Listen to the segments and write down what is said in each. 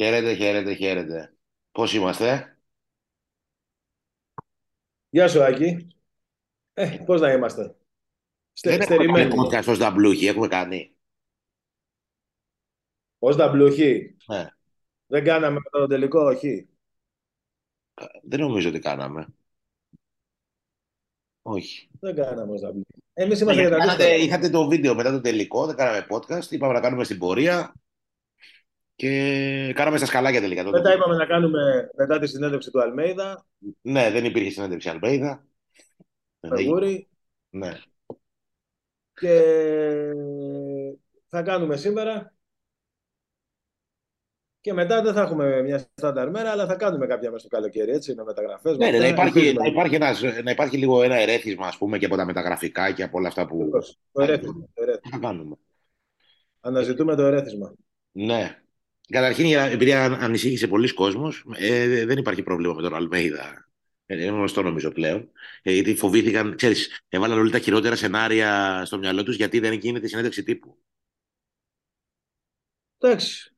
Χαίρετε, χαίρετε, χαίρετε. Πώς είμαστε; Γεια σου, Άκη. Ε, πώς να είμαστε. Στε, Δεν έχουμε κάνει στερημένοι. podcast ως Νταμπλούχη, έχουμε κάνει. Ως Νταμπλουχή. Ναι. Δεν κάναμε με το τελικό, όχι; Δεν νομίζω ότι κάναμε. Όχι. Δεν κάναμε ως Νταμπλουχή. Εμείς είμαστε για τα Κάνατε, δύσκολα. είχατε το βίντεο μετά το τελικό, δεν κάναμε podcast, είπαμε να κάνουμε στην πορεία και κάναμε στα σκαλάκια τελικά. τότε. Μετά είπαμε να κάνουμε μετά τη συνέντευξη του Αλμέιδα, Ναι, δεν υπήρχε συνέντευξη Αλμπέιδα. Δεν με έγινε. Γούρι, Ναι. και θα κάνουμε σήμερα. Και μετά δεν θα έχουμε μια στάνταρ μέρα, αλλά θα κάνουμε κάποια μέσα στο καλοκαίρι, έτσι, με μεταγραφές. με Ναι, ναι, να, αυτά. υπάρχει, Ελπίζουμε. να, υπάρχει ένας, να υπάρχει λίγο ένα ερέθισμα, ας πούμε, και από τα μεταγραφικά και από όλα αυτά που Ακριβώς. Το ερέθισμα. Το ερέθισμα. θα κάνουμε. Αναζητούμε το ερέθισμα. Ναι. Καταρχήν, για- επειδή αν- ανησύχησε πολλοί κόσμος, ε, δεν υπάρχει πρόβλημα με τον Αλμέιδα. Ε, Είναι γνωστό νομίζω πλέον. Ε, γιατί φοβήθηκαν, ξέρεις, έβαλαν όλοι τα χειρότερα σενάρια στο μυαλό τους γιατί δεν γίνεται συνέντευξη τύπου. Εντάξει.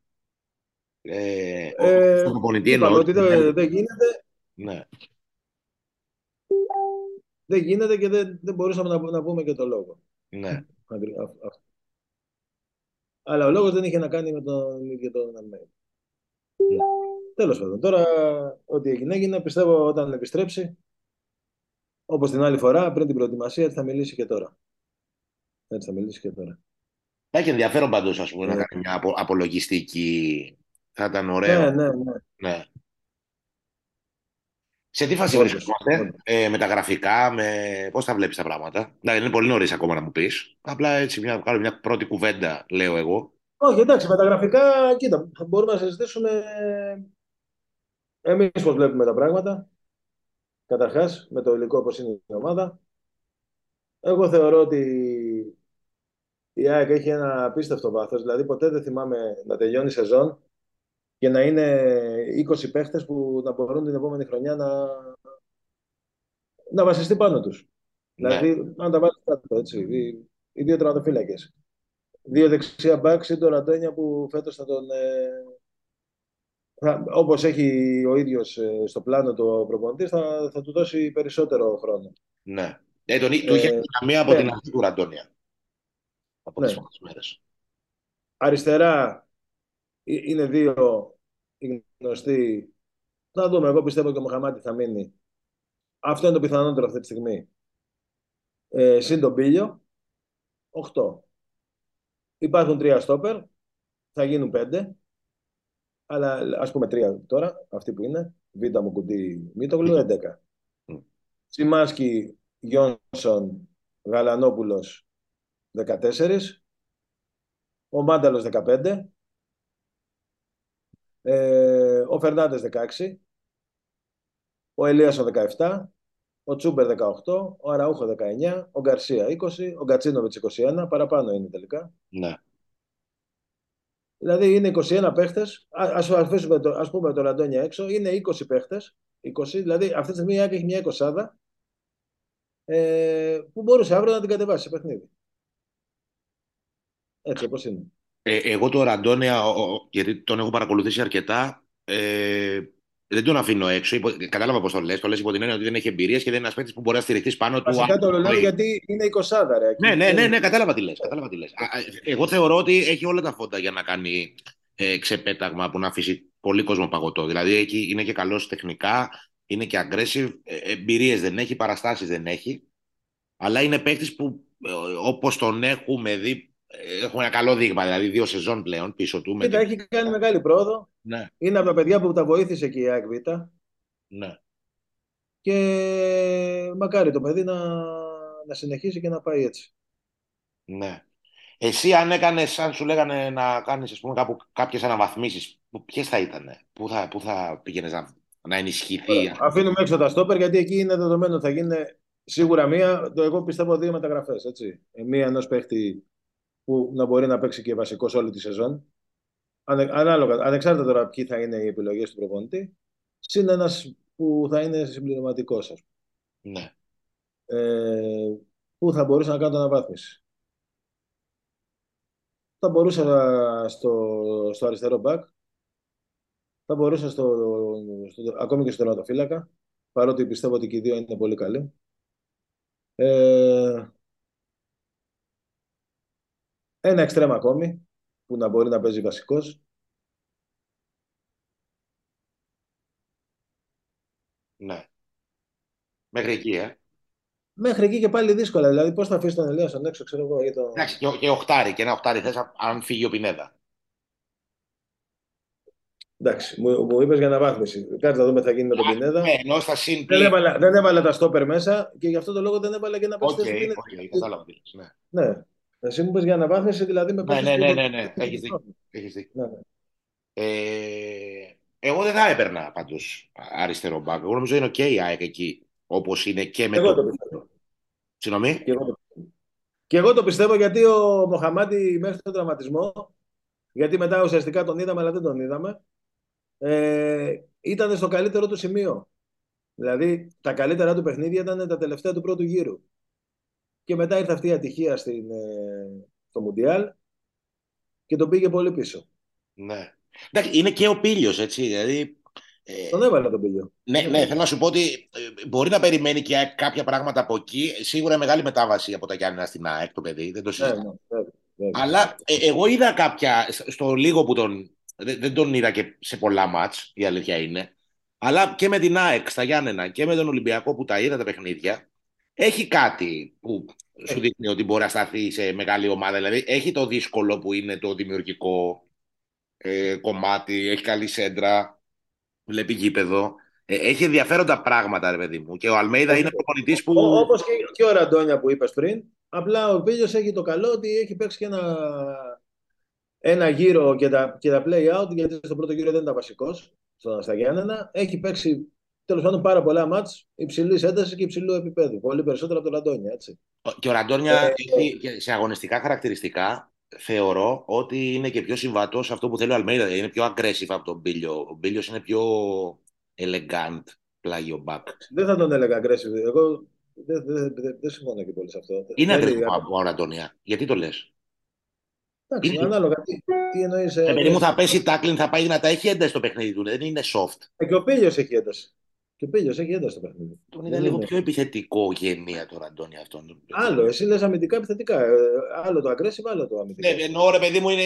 Ε, ο- Ε, στον προπονητή είπαμε εννοώ. ότι δεν, δεν γίνεται. Ναι. Δεν γίνεται και δεν, δεν μπορούσαμε να, να πούμε και το λόγο. Ναι. Ακρι- α- αυτό. Αλλά ο λόγος δεν είχε να κάνει με τον ίδιο τον Αλμέιδα. Τέλος πάντων, τώρα ό,τι έγινε έγινε, πιστεύω όταν επιστρέψει, όπως την άλλη φορά, πριν την προετοιμασία, έτσι θα μιλήσει και τώρα. Έτσι θα μιλήσει και τώρα. Θα έχει ενδιαφέρον πάντως, ας πούμε, να Ναι. κάνει μια απο- απολογιστική. Θα ήταν ωραίο. Ναι, ναι, ναι. Ναι. Σε τι φάση Όντως, βρισκόμαστε, όντως. ε, με τα γραφικά, με... πώς θα βλέπεις τα πράγματα. Δηλαδή, είναι πολύ νωρίς ακόμα να μου πεις. Απλά έτσι μια, κάνω μια πρώτη κουβέντα, λέω εγώ. Όχι, εντάξει, με τα γραφικά, κοίτα, μπορούμε να συζητήσουμε εμείς πώς βλέπουμε τα πράγματα. Καταρχάς, με το υλικό πώς είναι η ομάδα. Εγώ θεωρώ ότι η ΑΕΚ έχει ένα απίστευτο βάθος. Δηλαδή, ποτέ δεν θυμάμαι να τελειώνει η σεζόν και να είναι 20 παίχτες που να μπορούν την επόμενη χρονιά να, να βασιστεί πάνω τους. Ναι, Δηλαδή, αν τα βάλεις κάτω, έτσι, οι, οι δύο τερματοφύλακες. Δύο δεξιά μπακς ή το Ραντόνια που φέτος θα τον... Ε, θα, όπως έχει ο ίδιος ε, στο πλάνο του ο προπονητής, θα, θα του δώσει περισσότερο χρόνο. ναι. Ε, τον, του είχε Ε, μία από ναι, την αρχή του Ραντόνια. Από τις ναι. πρώτες μέρες. Αριστερά ε, είναι δύο οι γνωστοί. Να δούμε, εγώ πιστεύω και ο Μοχαμάτι θα μείνει. Αυτό είναι το πιθανότερο αυτή τη στιγμή. Ε, συν τον Πίλιο, 8. Υπάρχουν τρία στόπερ, θα γίνουν πέντε, αλλά ας πούμε τρία τώρα, αυτοί που είναι. Β' μου κουτί Μίτογλου, 11. Μμ. Τσιμάσκι, Γιόνσον, Γαλανόπουλος, 14. Ο Μάνταλος, 15. Ε, ο Φερνάντες, 16. Ο Ελίασον, 17. Ο Τσούμπερ 18, ο Αραούχο 19, ο Γκαρσία 20, ο Γκατσίνοβιτς 21, παραπάνω είναι τελικά. Ναι. Δηλαδή είναι 21 παίχτες, Α- ας αφήσουμε το, ας πούμε το Ραντόνια έξω, είναι 20 παίχτες, 20, δηλαδή αυτή τη στιγμή η ΑΕΚ έχει μια εικοσάδα ε, που μπορούσε αύριο να την κατεβάσει σε παιχνίδι. Έτσι όπως είναι. Ε, εγώ το Ραντόνια, ο- ο- γιατί τον έχω παρακολουθήσει αρκετά, ε, δεν τον αφήνω έξω. Υπο, κατάλαβα πώς το λες. Το λες υπό την έννοια ότι δεν έχει εμπειρίες και δεν είναι ένας παίκτης που μπορεί να στηριχθεί πάνω του. Βασικά αν- το λέω όχι. γιατί είναι εικοσάδα ρε. Ναι, εκεί. ναι, ναι, Δεν- ναι, κατάλαβα τι λες, κατάλαβα τι λες. Α, α, Εγώ θεωρώ ότι έχει όλα τα φόντα για να κάνει ε, ξεπέταγμα που να αφήσει πολύ κόσμο παγωτό. Δηλαδή έχει, είναι και καλός τεχνικά, είναι και aggressive, ε, εμπειρίες δεν έχει, παραστάσεις δεν έχει. Αλλά είναι παίκτης που ε, όπως τον έχουμε δει, ε, έχουμε ένα καλό δείγμα, δηλαδή δύο σεζόν πλέον πίσω του. Με Κοίτα, την- έχει κάνει μεγάλη πρόοδο. Ναι, Είναι από τα παιδιά που τα βοήθησε και η ΑΕΚ Β. ναι. Και μακάρι το παιδί να, να συνεχίσει και να πάει έτσι. Ναι. Εσύ αν έκανες, αν σου λέγανε να κάνεις ας πούμε κάπου κάποιες αναβαθμίσεις, ποιες θα ήταν, πού θα, πού θα πήγαινες να, να ενισχυθεί. ας πούμε; Αφήνουμε έξω τα στόπερ γιατί εκεί είναι δεδομένο ότι θα γίνει σίγουρα μία. Το εγώ πιστεύω δύο μεταγραφές. Μία ενός παίχτη που να μπορεί να παίξει και βασικός όλη τη σεζόν. Ανε, ανάλογα, ανεξάρτητα τώρα ποιοι θα είναι οι επιλογές του προπονητή. Συν ένας που θα είναι συμπληρωματικός, ας πούμε. Ναι. Ε, που θα μπορούσε να κάνει την αναβάθμιση. Θα μπορούσα στο, στο αριστερό back Θα μπορούσα στο, στο, ακόμη και στο τερματοφύλακα, παρότι πιστεύω ότι και οι δύο είναι πολύ καλοί. Ε, ένα εξτρέμα ακόμη, που να μπορεί να παίζει βασικός. Ναι. Μέχρι εκεί, ε. Μέχρι εκεί και πάλι δύσκολα. Δηλαδή, πώς θα αφήσει τον Ελίασον έξω, ξέρω εγώ. Για το... Εντάξει, και, και οχτάρι, και ένα οχτάρι θες αν φύγει ο Πινέδα. Εντάξει, μου, μου είπες για αναβάθμιση. Κάτσε να δούμε τι θα γίνει με τον Πινέδα. Ναι, ενώ στα συν δεν, έβαλα, δεν έβαλα τα στόπερ μέσα και γι' αυτό το λόγο δεν έβαλα και ένα Ok, ok, κατάλαβα. Ναι. ναι. Εσύ μου είπε για αναβάθμιση, δηλαδή με Ναι, ναι, ναι, ναι, ναι. Έχεις δίκιο. Ναι, ναι. Ε, εγώ δεν θα έπαιρνα πάντως αριστερό μπακ. Εγώ νομίζω είναι οκ η ΑΕΚ εκεί. Όπως είναι και με εγώ το. το Συγγνώμη. Και εγώ, το... και εγώ το πιστεύω γιατί ο Μοχαμαντί μέχρι τον τραυματισμό, γιατί μετά ουσιαστικά τον είδαμε, αλλά δεν τον είδαμε, ε, ήταν στο καλύτερο του σημείο. Δηλαδή, τα καλύτερα του παιχνίδια ήταν τα τελευταία του πρώτου γύρου. Και μετά ήρθε αυτή η ατυχία στην, ε, στο Μουντιάλ και τον πήγε πολύ πίσω. Ναι. Είναι και ο Πίλιος, έτσι. Δηλαδή, ε, τον έβαλε τον Πίλιο. Ναι, ναι, θέλω να σου πω ότι ε, μπορεί να περιμένει και κάποια πράγματα από εκεί. Σίγουρα μεγάλη μετάβαση από τα Γιάννη στην ΑΕΚ το παιδί, δεν το ναι, συζητάω. Ναι, ναι, Αλλά ε, εγώ είδα κάποια, στο λίγο που τον. Δεν, δεν τον είδα και σε πολλά μάτς, η αλήθεια είναι. Αλλά και με την ΑΕΚ στα Γιάννενα και με τον Ολυμπιακό που τα είδα τα παιχνίδια, έχει κάτι που σου δείχνει ότι μπορεί να σταθεί σε μεγάλη ομάδα. Δηλαδή έχει το δύσκολο που είναι το δημιουργικό ε, κομμάτι, έχει καλή σέντρα, βλέπει γήπεδο. Ε, έχει ενδιαφέροντα πράγματα, ρε παιδί μου. Και ο Αλμέιδα είναι προπονητής που. Όπως και, και ο Ραντόνια που είπες πριν. Απλά ο Πίλιο έχει το καλό ότι έχει παίξει και ένα, ένα γύρο και τα, και τα play out, γιατί στο πρώτο γύρο δεν ήταν βασικός στα Γιάννενα. Έχει παίξει τέλος πάντων πάρα πολλά μάτς υψηλής έντασης και υψηλού επίπεδου. Πολύ περισσότερο από τον Ραντόνια. Έτσι. Και ο Ραντόνια ε, έχει σε αγωνιστικά χαρακτηριστικά θεωρώ ότι είναι και πιο συμβατός σε αυτό που θέλει ο Αλμέιδα. Είναι πιο aggressive από τον Μπίλιο. Ο Μπίλιος είναι πιο elegant πλάγιο μπακ. Δεν θα τον έλεγα aggressive. Εγώ δεν, δεν, δεν, δεν συμφωνώ και πολύ σε αυτό. Είναι aggressive από ο Αντωνία. Γιατί το λες; Εντάξει, είναι... ανάλογα. Τι, τι εννοείς. Ε, μου θα πέσει τάκλιν, θα πάει να τα έχει ένταση στο παιχνίδι του. Δεν είναι soft. Ε, και ο Πίλιο έχει ένταση. Και ο έχει ένταση στο παιχνίδι. Τον είδα λίγο πιο επιθετικό γενία τώρα, Αντώνη, αυτόν. Άλλο, εσύ λες αμυντικά επιθετικά. Ε, άλλο το aggressive, άλλο το αμυντικά. Ναι, εννοώ ρε παιδί μου, είναι,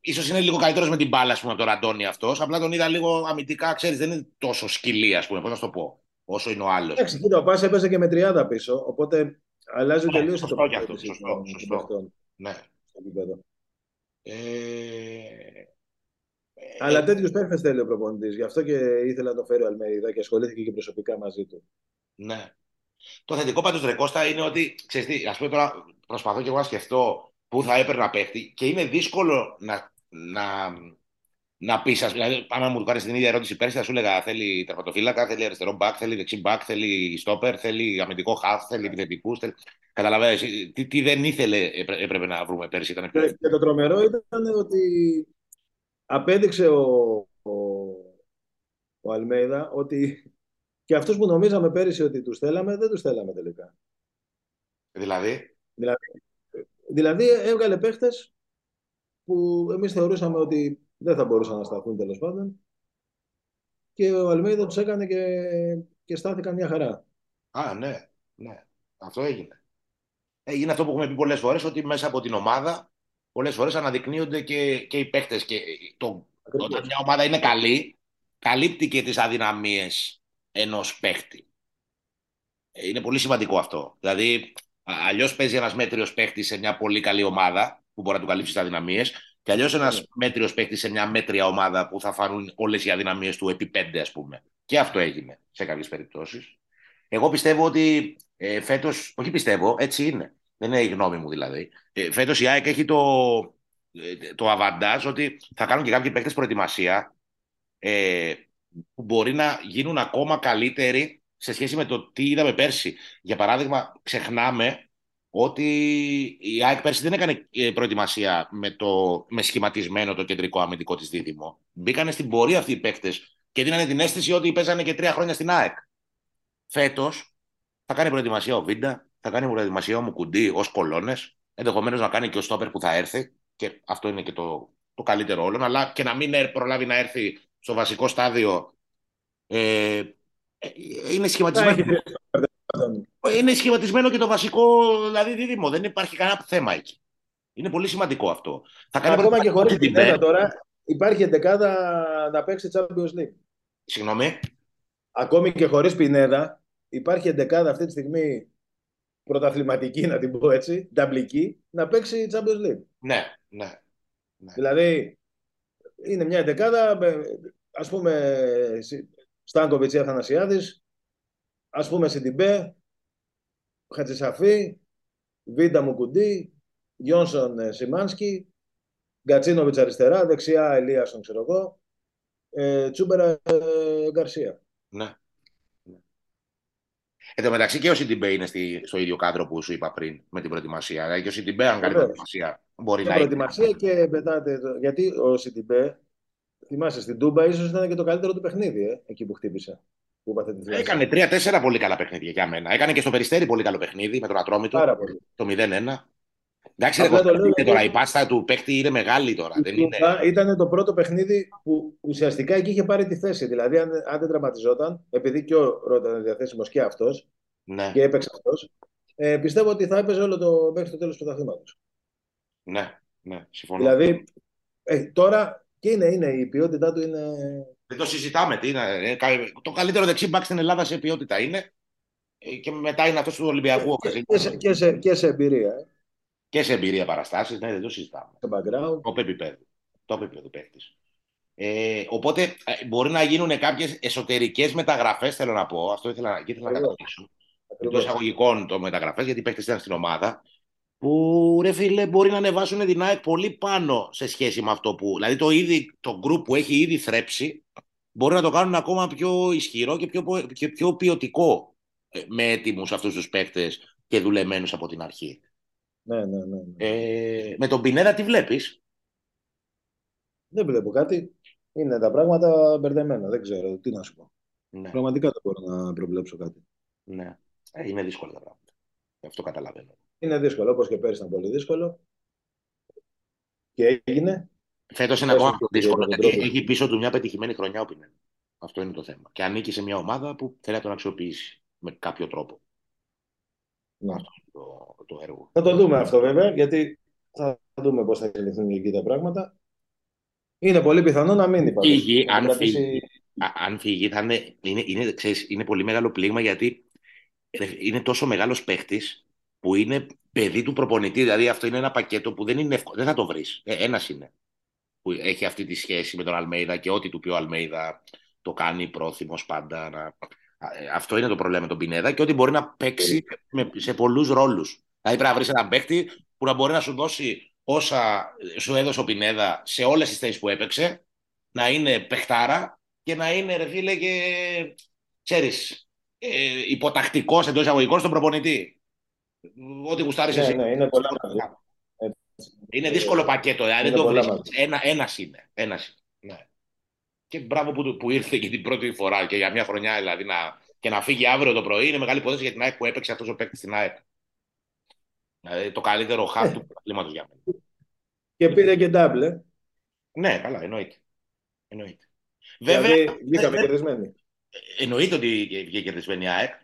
ίσως είναι λίγο καλύτερος με την μπάλα, πούμε, από τον Αντώνη αυτός. Απλά τον είδα λίγο αμυντικά, ξέρεις, δεν είναι τόσο σκυλή, ας πούμε, πώς να το πω, όσο είναι ο άλλος. Εντάξει, κοίτα, ο Πάσα έπαιζε και με 30 πίσω, οπότε αλλάζει ναι, τελείως το Σωστό και αυτό. Σωστό, σωστό. Ναι. Ε, αλλά τέτοιους παίχτε θέλει ο προπονητής. Γι' αυτό και ήθελε να το φέρει ο Αλμέιδα και ασχολήθηκε και προσωπικά μαζί του. Ναι. Το θετικό πάντως ρε Κώστα είναι ότι ξέρεις ας πούμε τώρα προσπαθώ και εγώ να σκεφτώ πού θα έπαιρνα παίχτη και είναι δύσκολο να, να, να πεις. Δηλαδή, αν μου κάνεις την ίδια ερώτηση πέρσι, θα σου έλεγα θέλει τερματοφύλακα, θέλει αριστερό μπακ, θέλει δεξί μπακ, θέλει στόπερ, θέλει αμυντικό χαφ, θέλει επιθετικούς. Θέλει... Καταλαβαίνετε, τι, τι δεν ήθελε έπρεπε να βρούμε πέρσι. Ήταν πιο... Και το τρομερό ήταν ότι απέδειξε ο, ο, ο Αλμέιδα ότι και αυτούς που νομίζαμε πέρυσι ότι τους θέλαμε, δεν τους θέλαμε τελικά. Δηλαδή; Δηλαδή, δηλαδή έβγαλε παίχτες που εμείς θεωρούσαμε ότι δεν θα μπορούσαν να σταθούν τέλος πάντων και ο Αλμέιδα τους έκανε και, και στάθηκαν μια χαρά. Α, ναι, ναι. Αυτό έγινε. Έγινε αυτό που έχουμε πει πολλές φορές, ότι μέσα από την ομάδα πολλές φορές αναδεικνύονται και, και οι παίκτες. Και το, όταν μια ομάδα είναι καλή, καλύπτει και τις αδυναμίες ενός παίκτη. Ε, είναι πολύ σημαντικό αυτό. Δηλαδή, αλλιώς παίζει ένας μέτριος παίκτη σε μια πολύ καλή ομάδα που μπορεί να του καλύψει τις αδυναμίες, και αλλιώς ένας yeah. Ναι. μέτριος παίκτη σε μια μέτρια ομάδα που θα φανούν όλες οι αδυναμίες του επί πέντε, ας πούμε. Και αυτό έγινε σε κάποιες περιπτώσεις. Εγώ πιστεύω ότι ε, φέτος, όχι πιστεύω, έτσι είναι. Δεν είναι η γνώμη μου δηλαδή. Ε, Φέτος η ΑΕΚ έχει το, ε, το αβαντάζ ότι θα κάνουν και κάποιοι παίκτες προετοιμασία ε, που μπορεί να γίνουν ακόμα καλύτεροι σε σχέση με το τι είδαμε πέρσι. Για παράδειγμα, ξεχνάμε ότι η ΑΕΚ πέρσι δεν έκανε ε, προετοιμασία με, το, με σχηματισμένο το κεντρικό αμυντικό της δίδυμο. Μπήκανε στην πορεία αυτοί οι παίκτες και δίνανε την αίσθηση ότι παίζανε και τρία χρόνια στην ΑΕΚ. Φέτος θα κάνει προετοιμασία ο Βίντα, θα κάνει προετοιμασία μου κουντί ως κολόνε, ενδεχομένως να κάνει και ο στόπερ που θα έρθει. Και αυτό είναι και το, το καλύτερο όλων. Αλλά και να μην προλάβει να έρθει στο βασικό στάδιο ε, ε είναι Θα σχηματισμένο. έχει πίεση στο Μπερντεμέ. Είναι σχηματισμένο και το βασικό δηλαδή δίδυμο. Δεν υπάρχει κανένα θέμα εκεί. Είναι πολύ σημαντικό αυτό. Θα κάνει Ακόμα και χωρίς την την Πέμπτη. τώρα υπάρχει εντεκάδα να παίξει Champions League. Συγγνώμη. Ακόμη και χωρίς Πινέδα υπάρχει εντεκάδα αυτή τη στιγμή πρωταθληματική, να την πω έτσι, νταμπλική, να παίξει Champions League. Ναι, ναι. Δηλαδή, είναι μια εντεκάδα, με, ας πούμε, Σι- Στάνκοβιτς ή Αθανασιάδης, ας πούμε Σιντιμπέ, Χατζησαφή, Βίντα Μουκουντή, Γιόνσον ε, Σιμάνσκι, Γκατσίνοβιτς αριστερά, δεξιά Ελίασον, ξέρω εγώ, ε, Τσούμπερ, ε, Γκαρσία. ναι. Εν τω μεταξύ και ο Σιντιμπέ είναι στη, στο ίδιο κάδρο που σου είπα πριν με την προετοιμασία. Δηλαδή και ο Σιντιμπέ, αν κάνει Βεβαίως. προετοιμασία, μπορεί Και να είναι. προετοιμασία και πετάτε. το- Γιατί ο Σιντιμπέ, θυμάσαι, στην Τούμπα ίσως ήταν και το καλύτερο του παιχνίδι, ε, εκεί που χτύπησε. Που είπατε τη θέση. Έκανε τρία-τέσσερα πολύ καλά παιχνίδια για μένα. Έκανε και στο Περιστέρι πολύ καλό παιχνίδι με τον Ατρόμητο. Πάρα πολύ. Το 0-1. Εντάξει, Απλά ρε, το Κώστα, λέω είναι γιατί- τώρα η πάστα του παίκτη είναι μεγάλη τώρα. Η Δεν είναι... Τούμπα ήταν το πρώτο παιχνίδι που ουσιαστικά εκεί είχε πάρει τη θέση. Δηλαδή, αν, αν δεν τραυματιζόταν, επειδή και ο Ρότα ήταν διαθέσιμος και αυτός Ναι, και έπαιξε αυτός, ε, πιστεύω ότι θα έπαιζε όλο το μέχρι το τέλος του πρωταθλήματος. ναι, ναι, συμφωνώ. Δηλαδή, ε, τώρα και είναι, είναι, η ποιότητά του είναι. Δεν το συζητάμε. Τι είναι, ε, κα- το καλύτερο δεξί μπακ στην Ελλάδα σε ποιότητα είναι. Ε, Και μετά είναι αυτός του Ολυμπιακού. ο Και, Καζίνης. και, σε, και, σε, και σε εμπειρία, ε, Και σε εμπειρία παραστάσεις. Ναι, δεν το συζητάμε. σε background. Το επίπεδο. Το επίπεδο παίκτης. Ε, οπότε ε, μπορεί να γίνουν κάποιες εσωτερικές μεταγραφές, θέλω να πω. Αυτό ήθελα, και ήθελα να Ακριβώς. κατανοήσω. Εντός Ακριβώς. εισαγωγικών το μεταγραφές, γιατί οι παίκτες ήταν στην ομάδα. Που ρε φίλε, μπορεί να ανεβάσουν την ΑΕΚ πολύ πάνω σε σχέση με αυτό που. Δηλαδή το, ήδη, το group που έχει ήδη θρέψει, μπορεί να το κάνουν ακόμα πιο ισχυρό και πιο, και πιο ποιοτικό ε, με έτοιμους αυτούς τους παίκτες και δουλεμένους από την αρχή. Ναι, ναι, ναι, ναι. Ε, με τον Πινέδα τι βλέπεις; Δεν βλέπω κάτι. Είναι τα πράγματα μπερδεμένα. Δεν ξέρω τι να σου πω. Ναι, Πραγματικά δεν μπορώ να προβλέψω κάτι. ναι. Ε, είναι δύσκολα τα πράγματα. Αυτό καταλαβαίνω. Είναι δύσκολο, όπως και πέρυσι ήταν πολύ δύσκολο. Και έγινε. Φέτος είναι Όσο ακόμα και πιο δύσκολο για τον γιατί τρόπο. έχει πίσω του μια πετυχημένη χρονιά ο Πινέδα. Αυτό είναι το θέμα. Και ανήκει σε μια ομάδα που θέλει να τον αξιοποιήσει με κάποιο τρόπο. Ναι. Αυτό είναι το, το έργο. Θα το δούμε αυτό βέβαια, γιατί θα δούμε πώς θα εξελιχθούν εκεί τα πράγματα. Είναι πολύ πιθανό να μείνει πάντως. Φύγει, Να αν κρατήσει- φύγει, Α- αν φύγει θα είναι, είναι, είναι, ξέρεις, είναι πολύ μεγάλο πλήγμα γιατί ρε, είναι τόσο μεγάλος παίχτης που είναι παιδί του προπονητή. Δηλαδή αυτό είναι ένα πακέτο που δεν είναι εύκολο. Δεν θα το βρεις. Ε, ένας είναι που έχει αυτή τη σχέση με τον Αλμέιδα και ό,τι του πει ο Αλμέιδα το κάνει πρόθυμος πάντα. Να... Ε, Αυτό είναι το πρόβλημα με τον Πινέδα και ότι μπορεί να παίξει με, σε πολλούς ρόλους. Δηλαδή πρέπει να βρεις έναν παίκτη που να μπορεί να σου δώσει όσα σου έδωσε ο Πινέδα σε όλες τις θέσεις που έπαιξε, να είναι παιχτάρα και να είναι ρε φίλε και ξέρεις ε, υποτακτικός εντός εισαγωγικών στον προπονητή. Ό,τι γουστάρεις Ναι, εσύ. ναι, είναι πολλά μαζί. Είναι δύσκολο πακέτο, δηλαδή δεν Είναι το πολλά βρίσκεις. μαζί. Ένα, ένας είναι. Ένας είναι. Ναι. Και μπράβο που, που ήρθε και την πρώτη φορά και για μια χρονιά δηλαδή να, και να φύγει αύριο το πρωί είναι μεγάλη υπόθεση για την ΑΕΚ που έπαιξε αυτός ο παίκτης στην ΑΕΚ. Δηλαδή το καλύτερο χάρτη του πρωταθλήματος για μένα. Και πήρε και ντάμπλε. Ναι, καλά, εννοείται. εννοείται. Βέβαια, Δηλαδή βγήκαμε δεν- κερδισμένοι. εννοείται ότι βγήκε κερδισμένη η ΑΕΚ.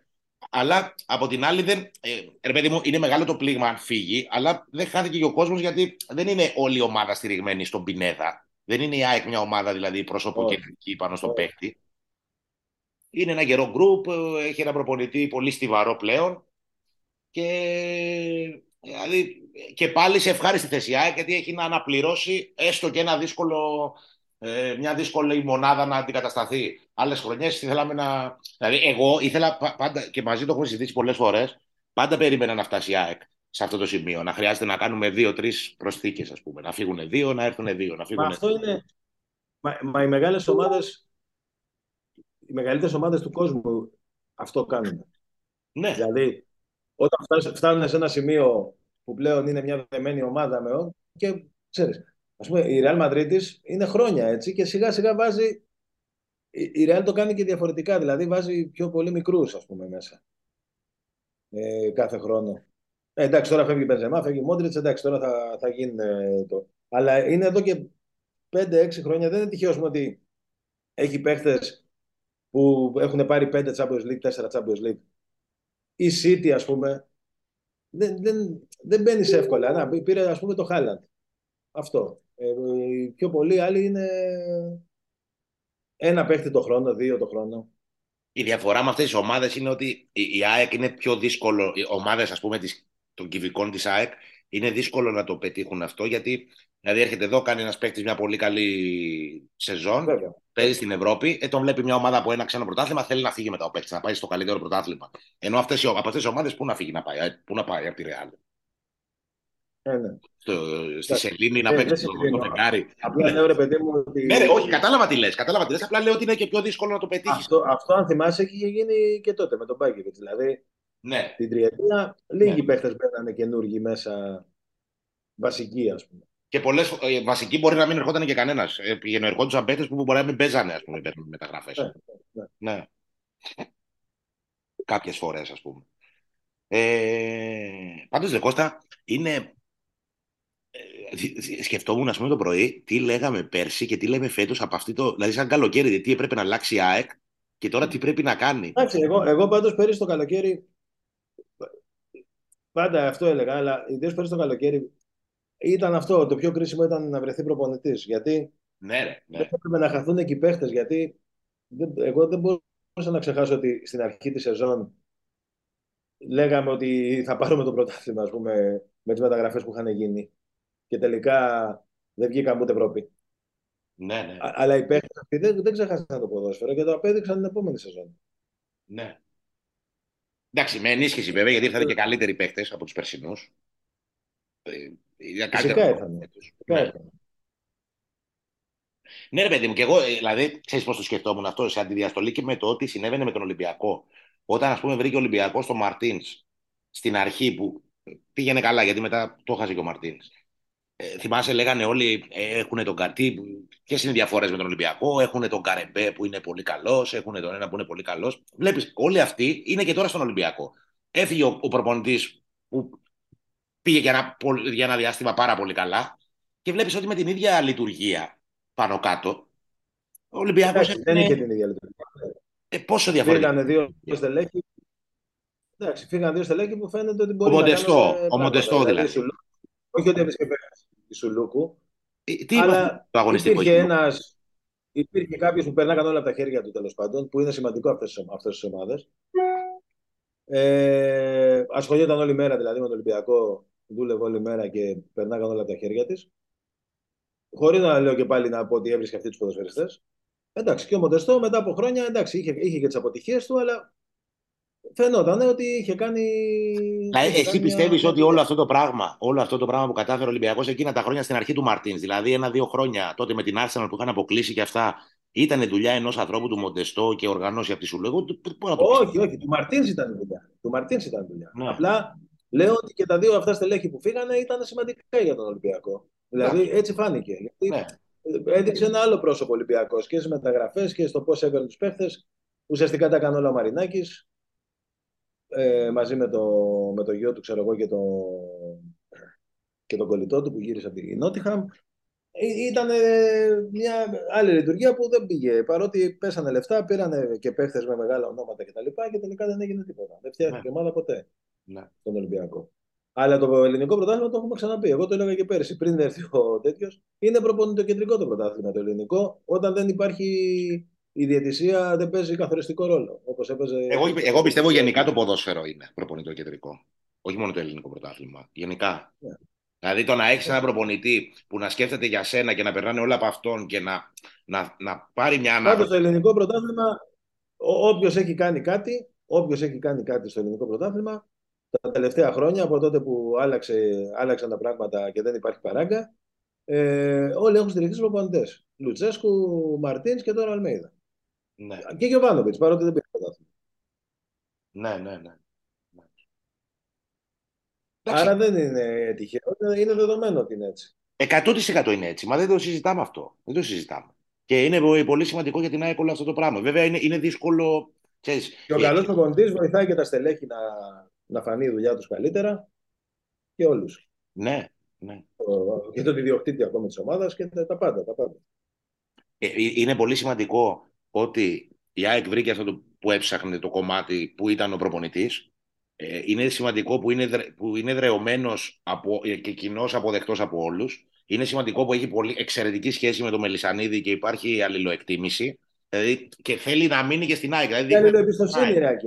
Αλλά από την άλλη, δεν, ε, ρε παιδί μου, είναι μεγάλο το πλήγμα αν φύγει, αλλά δεν χάθηκε και ο κόσμος γιατί δεν είναι όλη η ομάδα στηριγμένη στον Πινέδα. Δεν είναι η ΑΕΚ μια ομάδα δηλαδή προσωποκεντρική πάνω στον Όχι. παίκτη. Είναι ένα καιρό γκρουπ, ε, έχει ένα προπονητή πολύ στιβαρό πλέον και, δηλαδή, και πάλι σε ευχάριστη θέση η ΑΕΚ γιατί έχει να αναπληρώσει έστω και ένα δύσκολο, ε, μια δύσκολη μονάδα να αντικατασταθεί. Άλλες χρονιές ήθελαμε να. Δηλαδή, εγώ ήθελα πα- πάντα και μαζί το έχουμε συζητήσει πολλές φορές. Πάντα περίμενα να φτάσει η ΑΕΚ σε αυτό το σημείο. Να χρειάζεται να κάνουμε δύο-τρει προσθήκες, ας πούμε. Να φύγουν δύο, να έρθουν δύο. Να Μα φύγουν αυτό είναι. Μα, μα οι μεγάλες ομάδε, οι μεγαλύτερες ομάδες του κόσμου αυτό κάνουν. Ναι, Δηλαδή, όταν φτάσ- φτάνουν σε ένα σημείο που πλέον είναι μια δεμένη ομάδα με ό, και ξέρεις, ας πούμε, η Real Madrid είναι χρόνια έτσι και σιγά σιγά βάζει. Η η Real το κάνει και διαφορετικά, δηλαδή βάζει πιο πολύ μικρούς ας πούμε μέσα ε, κάθε χρόνο. Ε, εντάξει, τώρα φεύγει η Μπενζεμά, φεύγει η Μόντριτς, εντάξει, τώρα θα, θα γίνει ε, το. Αλλά είναι εδώ και 5-6 χρόνια, δεν είναι τυχαίο ας πούμε, ότι έχει παίχτες που έχουν πάρει 5 Champions League, 4 Champions League. Η City, ας πούμε, δεν, δεν, δεν μπαίνεις εύκολα. Να, πήρε, ας πούμε, το Χάλαντ. Αυτό. Ε, πιο πολλοί άλλοι είναι ένα παίχτη το χρόνο, δύο το χρόνο. Η διαφορά με αυτές τις ομάδες είναι ότι η ΑΕΚ είναι πιο δύσκολο. Οι ομάδες, ας πούμε, των κυβικών της ΑΕΚ είναι δύσκολο να το πετύχουν αυτό γιατί δηλαδή έρχεται εδώ, κάνει ένας παίκτης μια πολύ καλή σεζόν, Βέβαια. παίζει στην Ευρώπη, ε, τον βλέπει μια ομάδα από ένα ξένο πρωτάθλημα, θέλει να φύγει μετά ο παίκτης, να πάει στο καλύτερο πρωτάθλημα. Ενώ αυτές, από αυτές τι ομάδες πού να φύγει να πάει, ε, πού να πάει από τη Ρεάλ. Ε, ναι. Στο, στη Σελήνη να ε, παίξει το φεγγάρι. Απλά λέω ρε παιδί μου ότι. Ναι, όχι, κατάλαβα τι λες. Κατάλαβα τι λες. Απλά λέω ότι είναι και πιο δύσκολο να το πετύχεις. Αυτό, αυτό, αν θυμάσαι, είχε γίνει και τότε με τον Μπάγκεβιτς. Δηλαδή ναι. την τριετία λίγοι ναι. παίχτες μπαίνανε καινούργοι μέσα βασικοί, ας πούμε. Και πολλές ε, βασικοί μπορεί να μην ερχόταν και κανένας. Ε, Πήγαινε ερχόντουσαν παίχτες που μπορεί να μην παίζανε, ας πούμε, μεταγραφές. Ναι, ναι, ναι. ναι. Κάποιες φορές, ας πούμε. Ε, Πάντως, Δε Κώστα, είναι ε, σκεφτόμουν, ας πούμε, το πρωί τι λέγαμε πέρσι και τι λέμε φέτος από αυτή το. Δηλαδή, σαν καλοκαίρι, τι έπρεπε να αλλάξει η ΑΕΚ και τώρα τι πρέπει να κάνει. Εντάξει, εγώ, εγώ πάντως πέρυσι το καλοκαίρι. Πάντα αυτό έλεγα, αλλά ιδίω πέρυσι το καλοκαίρι ήταν αυτό. Το πιο κρίσιμο ήταν να βρεθεί προπονητής. Γιατί ναι, ναι. δεν έπρεπε να χαθούν εκεί παίχτες. Γιατί εγώ δεν μπορούσα να ξεχάσω ότι στην αρχή της σεζόν λέγαμε ότι θα πάρουμε το πρωτάθλημα, ας πούμε, με τις μεταγραφές που είχαν γίνει και τελικά δεν βγήκαν ούτε Ευρώπη. Ναι, ναι. αλλά οι παίχτες αυτοί δεν, δεν ξεχάσαν το ποδόσφαιρο και το απέδειξαν την επόμενη σεζόν. Ναι. Εντάξει, με ενίσχυση βέβαια, γιατί ήρθαν και καλύτεροι παίχτε από τους περσινούς. Ε, Φυσικά ήρθαν. Ναι. ναι, ρε παιδί μου, και εγώ, ε, δηλαδή, ξέρεις πώς το σκεφτόμουν αυτό σε αντιδιαστολή και με το ότι συνέβαινε με τον Ολυμπιακό. Όταν, ας πούμε, βρήκε ο Ολυμπιακός στο Μαρτίνς στην αρχή που πήγαινε καλά, γιατί μετά το έχασε και ο Μαρτίνς. Ε, θυμάσαι, λέγανε όλοι, ε, έχουν τον Καρτί. Ποιες είναι οι διαφορές με τον Ολυμπιακό, έχουν τον Καρεμπέ που είναι πολύ καλός, έχουν τον ένα που είναι πολύ καλός. Βλέπεις, όλοι αυτοί είναι και τώρα στον Ολυμπιακό. Έφυγε ο, ο προπονητής που πήγε για ένα, για ένα διάστημα πάρα πολύ καλά και βλέπεις ότι με την ίδια λειτουργία πάνω κάτω. Ο Ολυμπιακός. Δεν είχε την ίδια λειτουργία. Ε, πόσο διαφορετικά. Φύγανε δύο στελέχη. Εντάξει, φύγανε δύο στελέχη που φαίνεται ότι μπορεί ο Μοντεστό, να Ο Μοντεστό δηλαδή. δηλαδή. Όχι ότι έβρισκε τη Σουλούκου. Ε, τι αλλά το αγωνιστικό υπήρχε ένα. Υπήρχε κάποιος που περνάγαν όλα από τα χέρια του τέλος πάντων, που είναι σημαντικό αυτές τις ομάδες. Ε, ασχολιόταν όλη μέρα δηλαδή με τον Ολυμπιακό, δούλευε όλη μέρα και περνάγαν όλα από τα χέρια της. Χωρίς να λέω και πάλι να πω ότι έβρισκε αυτοί τους ποδοσφαιριστές. Εντάξει, και ο Μοντεστό μετά από χρόνια εντάξει, είχε, είχε και τις αποτυχίες του, αλλά φαινόταν ότι είχε κάνει. Δηλαδή, εσύ πιστεύεις ότι όλο αυτό το πράγμα, όλο αυτό το πράγμα που κατάφερε ο Ολυμπιακός εκείνα τα χρόνια στην αρχή του Μαρτίνς, δηλαδή ένα-δύο χρόνια τότε με την Arsenal που είχαν αποκλείσει και αυτά, ήταν δουλειά ενός ανθρώπου του Μοντεστό και οργανώσει από τη Σουλού. Εγώ, όχι, όχι, του Μαρτίνς ήταν δουλειά. Του Μαρτίνς ήταν δουλειά. Ναι. Απλά λέω ότι και τα δύο αυτά στελέχη που φύγανε ήταν σημαντικά για τον Ολυμπιακό. Δηλαδή έτσι φάνηκε. Γιατί ναι. έδειξε ένα άλλο πρόσωπο Ολυμπιακός και στις μεταγραφές και στο πώς έπαιρνε τους παίχτες. Ουσιαστικά τα έκανε όλα ο Μαρινάκης ε, μαζί με το, με το γιο του, ξέρω εγώ, και, το, και τον κολλητό του που γύρισε από τη Νότιχαμ. Ε, ήταν μια άλλη λειτουργία που δεν πήγε. Παρότι πέσανε λεφτά, πήραν και παίχτες με μεγάλα ονόματα κτλ. Και, και τελικά δεν έγινε τίποτα. Δεν φτιάχτηκε ναι. ομάδα ποτέ ναι. στον Ολυμπιακό. Αλλά το ελληνικό πρωτάθλημα το έχουμε ξαναπεί. Εγώ το έλεγα και πέρυσι, πριν έρθει ο τέτοιος. Είναι προπονητοκεντρικό το πρωτάθλημα το ελληνικό, όταν δεν υπάρχει η διαιτησία δεν παίζει καθοριστικό ρόλο. Όπως έπαιζε... εγώ, εγώ πιστεύω γενικά το ποδόσφαιρο είναι προπονητό κεντρικό. Όχι μόνο το ελληνικό πρωτάθλημα. Γενικά. Yeah. Ναι. Δηλαδή το να έχεις έναν προπονητή που να σκέφτεται για σένα και να περνάνε όλα από αυτόν και να, να, να πάρει μια ανάγκη. Πάντω το ελληνικό πρωτάθλημα, όποιος έχει κάνει κάτι, όποιος έχει κάνει κάτι στο ελληνικό πρωτάθλημα, τα τελευταία χρόνια, από τότε που άλλαξε, άλλαξαν τα πράγματα και δεν υπάρχει παράγκα, ε, όλοι έχουν στηριχθεί στου προπονητές. Λουτσέσκου, Μαρτίνς και τώρα Αλμέιδα. Ναι. Και Γιωβάνοβιτ, παρότι δεν πήρε πρωτάθλημα. Ναι, ναι, ναι. Άρα δεν είναι τυχαίο, είναι δεδομένο ότι είναι έτσι. 100% είναι έτσι, μα δεν το συζητάμε αυτό. Δεν το συζητάμε. Και είναι πολύ σημαντικό για την ΑΕΚ όλο αυτό το πράγμα. Βέβαια είναι, είναι δύσκολο. Ξέρεις, και ο καλός προπονητή βοηθάει και τα στελέχη να, να φανεί η δουλειά τους καλύτερα και όλους. Ναι, ναι. Και τον ιδιοκτήτη ακόμα της ομάδας και τα πάντα. Τα πάντα. Ε, είναι πολύ σημαντικό ότι η ΑΕΚ βρήκε αυτό το, που έψαχνε το κομμάτι που ήταν ο προπονητής. Ε, είναι σημαντικό που είναι, που είναι δρεωμένος από, και κοινώ αποδεκτός από όλους. Είναι σημαντικό που έχει πολύ εξαιρετική σχέση με τον Μελισανίδη και υπάρχει αλληλοεκτίμηση. Δηλαδή, και θέλει να μείνει και στην ΑΕΚ. Δηλαδή, αλληλοεμπιστοσύνη, Ράκη.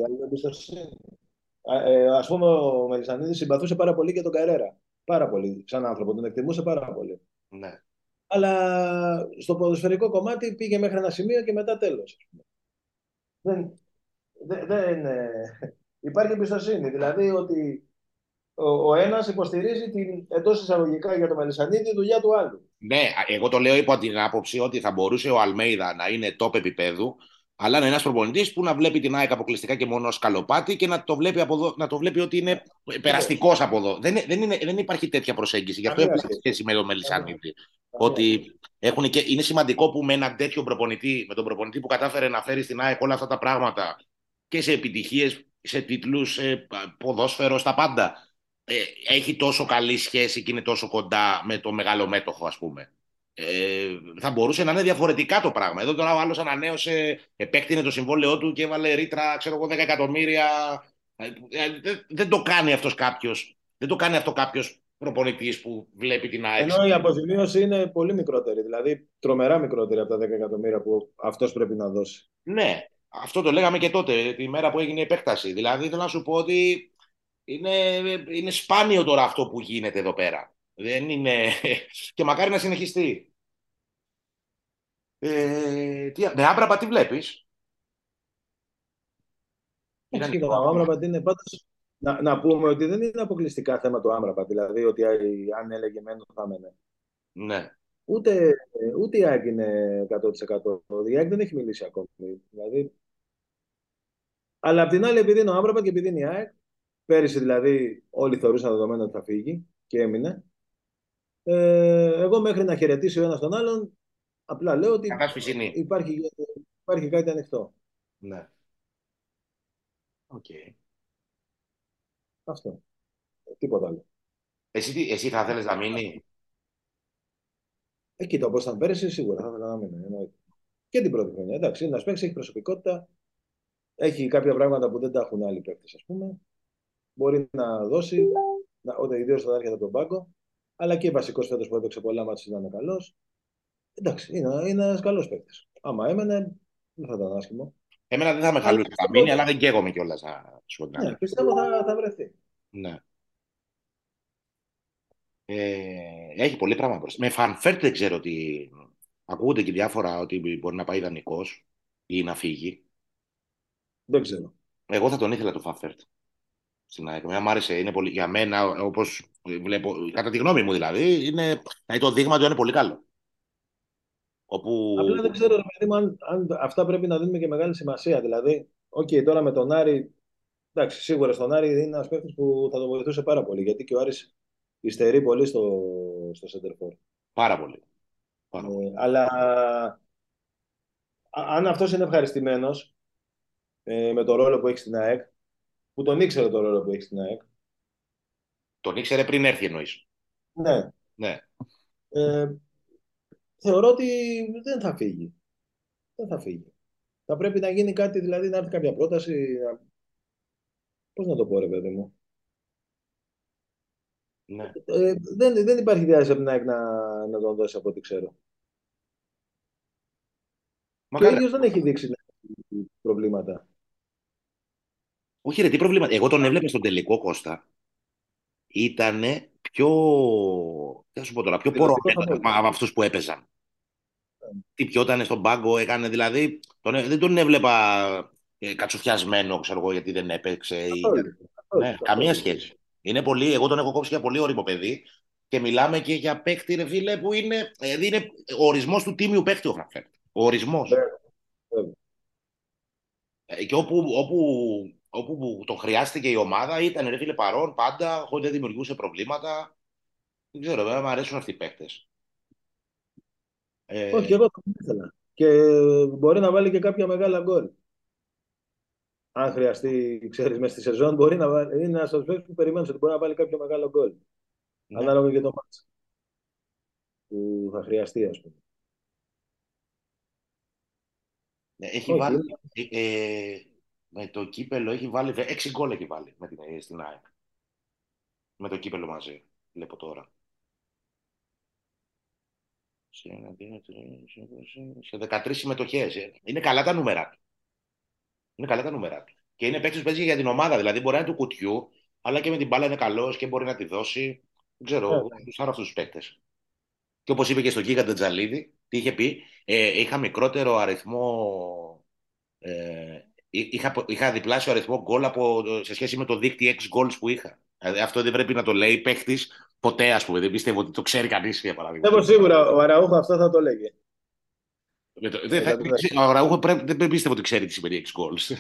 Ε, Α πούμε, ο Μελισανίδης συμπαθούσε πάρα πολύ και τον Καρέρα. Πάρα πολύ. Σαν άνθρωπο. Τον εκτιμούσε πάρα πολύ. Ναι. Αλλά στο ποδοσφαιρικό κομμάτι πήγε μέχρι ένα σημείο και μετά τέλος. Δεν, δεν, δεν, υπάρχει εμπιστοσύνη. Δηλαδή ότι ο, ο ένας υποστηρίζει την εντός εισαγωγικά για το Μελισανίδη δουλειά του άλλου. Ναι, εγώ το λέω υπό την άποψη ότι θα μπορούσε ο Αλμέιδα να είναι top επίπεδου, αλλά είναι ένας προπονητής που να βλέπει την ΑΕΚ αποκλειστικά και μόνο ως καλοπάτι και να το βλέπει, από εδώ, να το βλέπει ότι είναι περαστικός από εδώ. Δεν, δεν, είναι, δεν υπάρχει τέτοια προσέγγιση. Γι' αυτό έχει σχέση με τον Μελισανίδη. Ότι έχουν και, είναι σημαντικό που με έναν τέτοιο προπονητή, με τον προπονητή που κατάφερε να φέρει στην ΑΕΚ όλα αυτά τα πράγματα και σε επιτυχίες, σε τίτλους, σε ποδόσφαιρο, στα πάντα. Ε, έχει τόσο καλή σχέση και είναι τόσο κοντά με το μεγάλο μέτοχο, ας πούμε. Ε, θα μπορούσε να είναι διαφορετικά το πράγμα. Εδώ τώρα ο άλλος ανανέωσε, επέκτηνε το συμβόλαιό του και έβαλε ρήτρα, ξέρω εγώ, 10 εκατομμύρια. Ε, δεν, δεν το κάνει αυτός κάποιος. Δεν το κάνει αυτό κάποιος προπονητής που βλέπει την ΑΕΚ. Ενώ η αποζημίωση είναι πολύ μικρότερη, δηλαδή τρομερά μικρότερη από τα 10 εκατομμύρια που αυτός πρέπει να δώσει. Ναι, αυτό το λέγαμε και τότε, τη μέρα που έγινε η επέκταση. Δηλαδή, θέλω να σου πω ότι είναι, είναι σπάνιο τώρα αυτό που γίνεται εδώ πέρα. Δεν είναι... και μακάρι να συνεχιστεί. Ε, τι, με άμπραπα τι βλέπεις; Όχι, το άμπραπα είναι πάντως να, να πούμε ότι δεν είναι αποκλειστικά θέμα το Άμραπα, δηλαδή ότι αν έλεγε μένω θα έμενε. Ναι. Ούτε, ούτε η ΑΕΚ είναι 100%. Η ΑΕΚ δεν έχει μιλήσει ακόμη. Δηλαδή... Αλλά απ' την άλλη, επειδή είναι ο Άμραπα και επειδή είναι η ΑΕΚ, πέρυσι δηλαδή όλοι θεωρούσαν δεδομένο ότι θα φύγει και έμεινε. Ε, εγώ μέχρι να χαιρετήσει ο ένας τον άλλον, απλά λέω ότι υπάρχει, υπάρχει κάτι ανοιχτό. Ναι. Okay. Αυτό. Τίποτα άλλο. Εσύ, εσύ θα θέλεις να μείνει; Εκεί το πώ ήταν πέρυσι, σίγουρα θα ήθελα να μείνει. Εννοείται. Και την πρώτη χρονιά. Εντάξει, είναι ένας παίξει, έχει προσωπικότητα. Έχει κάποια πράγματα που δεν τα έχουν άλλοι παίκτες, ας πούμε. Μπορεί να δώσει, όταν ιδίως όταν έρχεται από τον πάγκο. Αλλά και βασικός φέτος που έπαιξε πολλά μάτια ήταν καλός. Εντάξει, είναι, είναι ένας καλός παίκτης. Άμα έμενε, δεν θα ήταν άσχημο. Εμένα δεν θα με χαλούσε να μείνει, αλλά δεν καίγομαι κιόλας να σου Ναι, πιστεύω θα, θα βρεθεί. Ναι. Ε, έχει πολύ πράγμα μπροστά. Με Φαν Βέερτ δεν ξέρω ότι. Ακούγονται και διάφορα ότι μπορεί να πάει δανεικός ή να φύγει. Δεν ξέρω. Εγώ θα τον ήθελα το Φαν Βέερτ. Στην ΑΕΚ. Μ' άρεσε. Είναι πολύ, για μένα, όπως βλέπω, κατά τη γνώμη μου δηλαδή, είναι, το δείγμα του είναι πολύ καλό. Όπου... Απλά δεν ξέρω, παιδί αν, αν, αυτά πρέπει να δίνουμε και μεγάλη σημασία. Δηλαδή, ok, okay, τώρα με τον Άρη, εντάξει, σίγουρα στον Άρη είναι ένας παίκτης που θα τον βοηθούσε πάρα πολύ. Γιατί και ο Άρης υστερεί πολύ στο, στο center Πάρα πολύ. Πάρα πολύ. Ε, αλλά αν αυτός είναι ευχαριστημένος ε, με το ρόλο που έχει στην ΑΕΚ, που τον ήξερε το ρόλο που έχει στην ΑΕΚ. Τον ήξερε πριν έρθει εννοείς. Ναι. ναι. Ε, θεωρώ ότι δεν θα φύγει. Δεν θα φύγει. Θα πρέπει να γίνει κάτι, δηλαδή να έρθει κάποια πρόταση. Να... Πώς να το πω, ρε παιδί μου. Ναι. Ε, δεν, δεν υπάρχει διάθεση από την ΑΕΚ να, να τον δώσει από ό,τι ξέρω. Μα και ο ίδιος δεν έχει δείξει προβλήματα. Όχι ρε, τι προβλήματα. Εγώ τον έβλεπα στον τελικό Κώστα. Ήτανε πιο, θα σου πω τώρα, πιο πορωμένος από αυτούς που έπαιζαν. Τι πιο ήταν στον πάγκο, έκανε δηλαδή, τον, δεν τον έβλεπα ε, κατσουφιασμένο, ξέρω εγώ, γιατί δεν έπαιξε. Ή, ναι, καμία σχέση. Είναι πολύ, εγώ τον έχω κόψει για πολύ όριμο παιδί και μιλάμε και για παίκτη, ρε φίλε, που είναι, δηλαδή είναι ο ορισμός του τίμιου παίκτη ο Φαν Βέερτ. Ο ορισμός. Ε, και όπου, όπου όπου τον χρειάστηκε η ομάδα ήταν ρε φίλε παρόν πάντα, χωρίς δεν δημιουργούσε προβλήματα. Δεν ξέρω, βέβαια μου αρέσουν αυτοί οι παίκτες. Ε... Όχι, εγώ το ήθελα. Και μπορεί να βάλει και κάποια μεγάλα γκολ. Αν χρειαστεί, ξέρεις, μέσα στη σεζόν, μπορεί να βάλει. Είναι ένας παίκτη που περιμένεις ότι μπορεί να βάλει κάποιο μεγάλο γκολ. Ναι. Ανάλογα και το μάτς που θα χρειαστεί, ας πούμε. Έχει Όχι. βάλει. Ε, ε, με το κύπελο έχει βάλει. 6 γκολ έχει βάλει με την, στην ΑΕΚ. Με το κύπελο μαζί. Βλέπω τώρα. Σε, ένα, δύο, τρία, σε 13 συμμετοχές. Είναι καλά τα νούμερα του. Είναι καλά τα νούμερα του. Και είναι παίκτης που παίζει για την ομάδα. Δηλαδή μπορεί να είναι του κουτιού, αλλά και με την μπάλα είναι καλός και μπορεί να τη δώσει. Δεν ξέρω, Ναι. τους αυτούς τους παίκτες. Και όπως είπε και στον Κίγα Τζαλίδη, τι είχε πει, ε, είχα μικρότερο αριθμό. Ε, είχα, είχα διπλάσιο αριθμό γκολ από, σε σχέση με το δίκτυο 6 goals που είχα. Δηλαδή, αυτό δεν πρέπει να το λέει παίχτης ποτέ, ας πούμε. Δεν πιστεύω ότι το ξέρει κανείς, για παράδειγμα. Πιστεύω σίγουρα ο Αραούχο αυτό θα το λέγε. Με το- δεν θα- ο Αραούχο πρέπει- δεν πιστεύω ότι ξέρει τι σημαίνει 6 goals.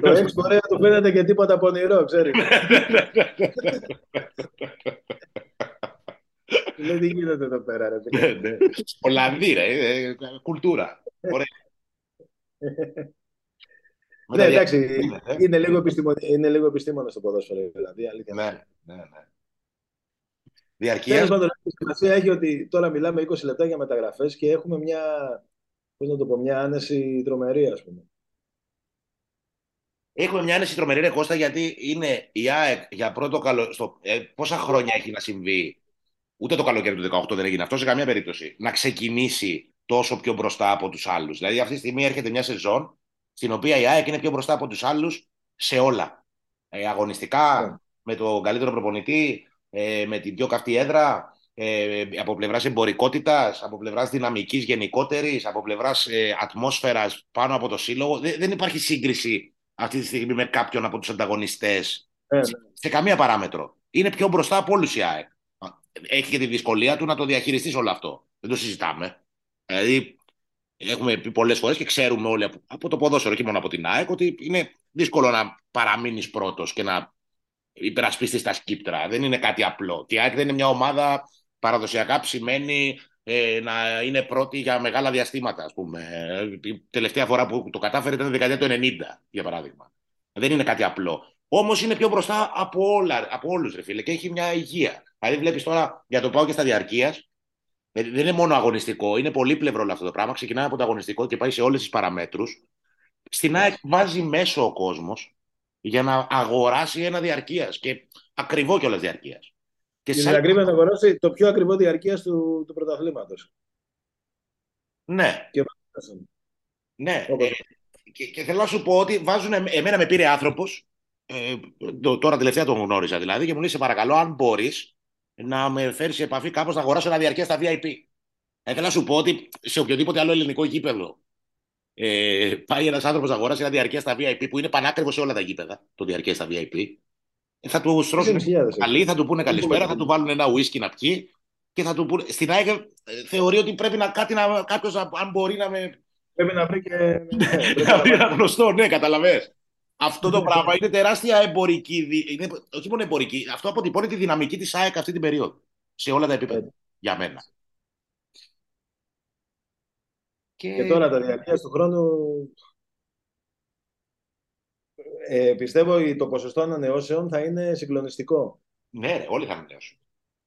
Το έξι μπορεί να του φαίνεται και τίποτα πονηρό, ξέρει. Λέει τι γίνεται εδώ πέρα, ρε Ναι, φίλε. ναι. Ολλανδοί, ρε. ε, Κουλτούρα. Ωραία. Με Ναι, τα εντάξει, δια- ε. είναι λίγο, επιστήμο... είναι λίγο επιστήμονα το ποδόσφαιρο, δηλαδή. Αλήθεια. Ναι, ναι, ναι. Τέλος Διαρκεία. πάντων, η σημασία έχει ότι τώρα μιλάμε 20 λεπτά για μεταγραφές και έχουμε μια, πώς να το πω, μια άνεση τρομερή, ας πούμε. Έχουμε μια άνεση τρομερή ρε Κώστα γιατί είναι η ΑΕΚ για πρώτο καλό. Στο, ε, πόσα χρόνια έχει να συμβεί, ούτε το καλοκαίρι του 18 δεν έγινε αυτό σε καμία περίπτωση, να ξεκινήσει τόσο πιο μπροστά από τους άλλους. Δηλαδή αυτή τη στιγμή έρχεται μια σεζόν στην οποία η ΑΕΚ είναι πιο μπροστά από τους άλλους σε όλα. Ε, αγωνιστικά, Ναι. με τον καλύτερο προπονητή, ε, με την πιο καυτή έδρα, ε, από πλευράς εμπορικότητας, από πλευράς δυναμικής γενικότερης, από πλευράς ε, ατμόσφαιρας πάνω από το σύλλογο. Δεν, δεν υπάρχει σύγκριση αυτή τη στιγμή με κάποιον από τους ανταγωνιστές Ναι, ναι. σε καμία παράμετρο. Είναι πιο μπροστά από όλους η ΑΕΚ. Έχει και τη δυσκολία του να το διαχειριστείς όλο αυτό. Δεν το συζητάμε. Δηλαδή, έχουμε πει πολλές φορές και ξέρουμε όλοι από, από το ποδόσφαιρο και μόνο από την ΑΕΚ ότι είναι δύσκολο να παραμείνεις πρώτος και να υπερασπιστείς τα σκύπτρα. Δεν είναι κάτι απλό. Και η ΑΕΚ δεν είναι μια ομάδα παραδοσιακά ψημένη ε, να είναι πρώτη για μεγάλα διαστήματα, ας πούμε. Ε, Η τελευταία φορά που το κατάφερε ήταν τη δεκαετία του 90, για παράδειγμα. Δεν είναι κάτι απλό. Όμως είναι πιο μπροστά από, όλα, από όλους, ρε φίλε, και έχει μια υγεία. Δηλαδή, βλέπεις τώρα, για το πάω και στα διαρκείας, δεν είναι μόνο αγωνιστικό, είναι πολύπλευρο όλο αυτό το πράγμα. Ξεκινάει από το αγωνιστικό και πάει σε όλες τις παραμέτρους. Στην ΑΕΚ βάζει μέσο ο κόσμος για να αγοράσει ένα διαρκείας και ακριβό κιόλας διαρκείας. Και Για σαν- την ακρίβεια να αγοράσει το πιο ακριβό διαρκείας του, του πρωταθλήματος. Ναι, Και... ναι. Όπως- Ε, και, και θέλω να σου πω ότι βάζουν. Εμένα με πήρε άνθρωπος. Ε, το- τώρα τελευταία τον γνώριζα δηλαδή και μου λέει: Σε παρακαλώ, αν μπορείς να με φέρεις σε επαφή κάπως να αγοράσω ένα διαρκεία στα VIP. Ε, θέλω να σου πω ότι σε οποιοδήποτε άλλο ελληνικό γήπεδο ε, πάει ένας άνθρωπος να αγοράσει ένα διαρκεία στα VIP που είναι πανάκριβος σε όλα τα γήπεδα, το διαρκεία στα VIP. Ε, θα του στρώσουν 20.000 καλή, θα του πούνε καλησπέρα, πολύ. θα του βάλουν ένα ουίσκι να πιει και θα του πούνε. Στην ΑΕΚ ε, θεωρεί ότι πρέπει να κάτι να. Κάποιος, αν μπορεί να με. Πρέπει να βρει και. ναι, πρέπει να να- βρει ένα γνωστό, ναι, καταλαβες. Αυτό το πράγμα είναι τεράστια εμπορική. δι- Είναι, όχι μόνο εμπορική, αυτό αποτυπώνει τη δυναμική της ΑΕΚ αυτή την περίοδο. Σε όλα τα επίπεδα. Έτσι. Για μένα. Και, Και τώρα τα διαρκεία του χρόνου. Ε, πιστεύω ότι το ποσοστό ανανεώσεων θα είναι συγκλονιστικό. Ναι, ρε, όλοι θα ανανεώσουν.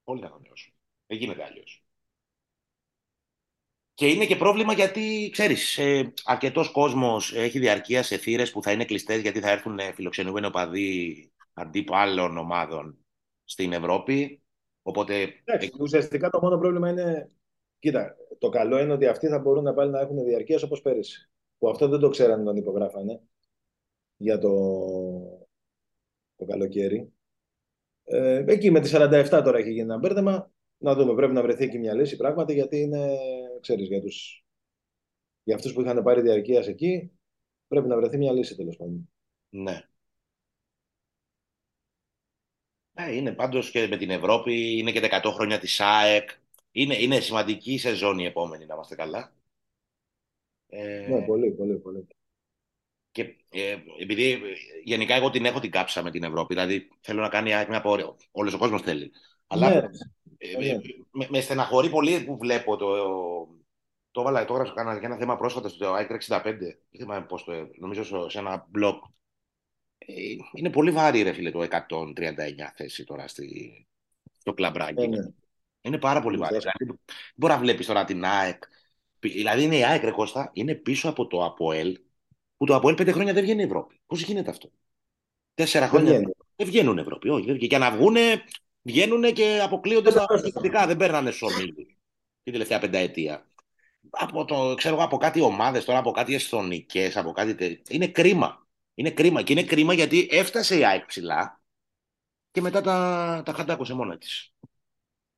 Όλοι θα ανανεώσουν. Δεν γίνεται αλλιώς. Και είναι και πρόβλημα γιατί, ξέρεις, ε, αρκετός κόσμος έχει διαρκεία σε θύρες που θα είναι κλειστές γιατί θα έρθουν ε, φιλοξενούμενοι οπαδοί αντίπαλων ομάδων στην Ευρώπη. Οπότε, Εντάξει, ουσιαστικά το μόνο πρόβλημα είναι. Κοίτα, το καλό είναι ότι αυτοί θα μπορούν να πάλι να έχουν διαρκείας όπως πέρυσι. Που αυτό δεν το ξέρανε όταν υπογράφανε για το, το καλοκαίρι. Ε, εκεί με τις 47 τώρα έχει γίνει ένα μπέρδεμα. Να δούμε, πρέπει να βρεθεί εκεί μια λύση πράγματι γιατί είναι, ξέρεις, για, τους, για αυτούς που είχαν πάρει διαρκείας εκεί πρέπει να βρεθεί μια λύση τέλος πάντων. ναι. Ε, είναι πάντως και με την Ευρώπη, είναι και τα 100 χρόνια της ΑΕΚ. Είναι, είναι σημαντική σεζόν η επόμενη, να είμαστε καλά. Ε, Ναι, πολύ, πολύ, πολύ. Και ε, επειδή ε, γενικά εγώ την έχω την κάψα με την Ευρώπη, δηλαδή θέλω να κάνει η ΑΕΚ μια πορεία. Όλος ο κόσμος θέλει. Αλλά Ναι, ε, ναι. ε, με, με στεναχωρεί πολύ που βλέπω το. Το έβαλα, το έγραψα κάνα- για ένα θέμα πρόσφατα στο ΑΕΚ 65. Δεν θυμάμαι πώς το. Νομίζω σε- σε ένα blog. Ε, είναι πολύ βάρη, ρε φίλε, το 139 θέση τώρα στη, στο κλαμπράκι. Ε, ναι. Είναι πάρα πολύ βάρη. Σωστά. Δηλαδή, μπορεί να βλέπεις τώρα την ΑΕΚ Δηλαδή είναι η ΑΕΚ, ρε Κώστα, είναι πίσω από το ΑΠΟΕΛ, που το ΑΠΟΕΛ πέντε χρόνια δεν βγαίνει Ευρώπη. Πώς γίνεται αυτό; Τέσσερα χρόνια βγαίνει. δεν βγαίνουν Ευρώπη. Όχι, δεν βγαίνουν. και να βγουν, βγαίνουν και αποκλείονται στα αγωνιστικά. Δεν παίρνανε στου την τελευταία πενταετία. Από, το, ξέρω, από κάτι ομάδες τώρα, από κάτι εσθονικές, από κάτι. τε- Είναι κρίμα. Είναι κρίμα. Και είναι κρίμα γιατί έφτασε η ΑΕΚ ψηλά και μετά τα, τα χαντάκωσε μόνα της.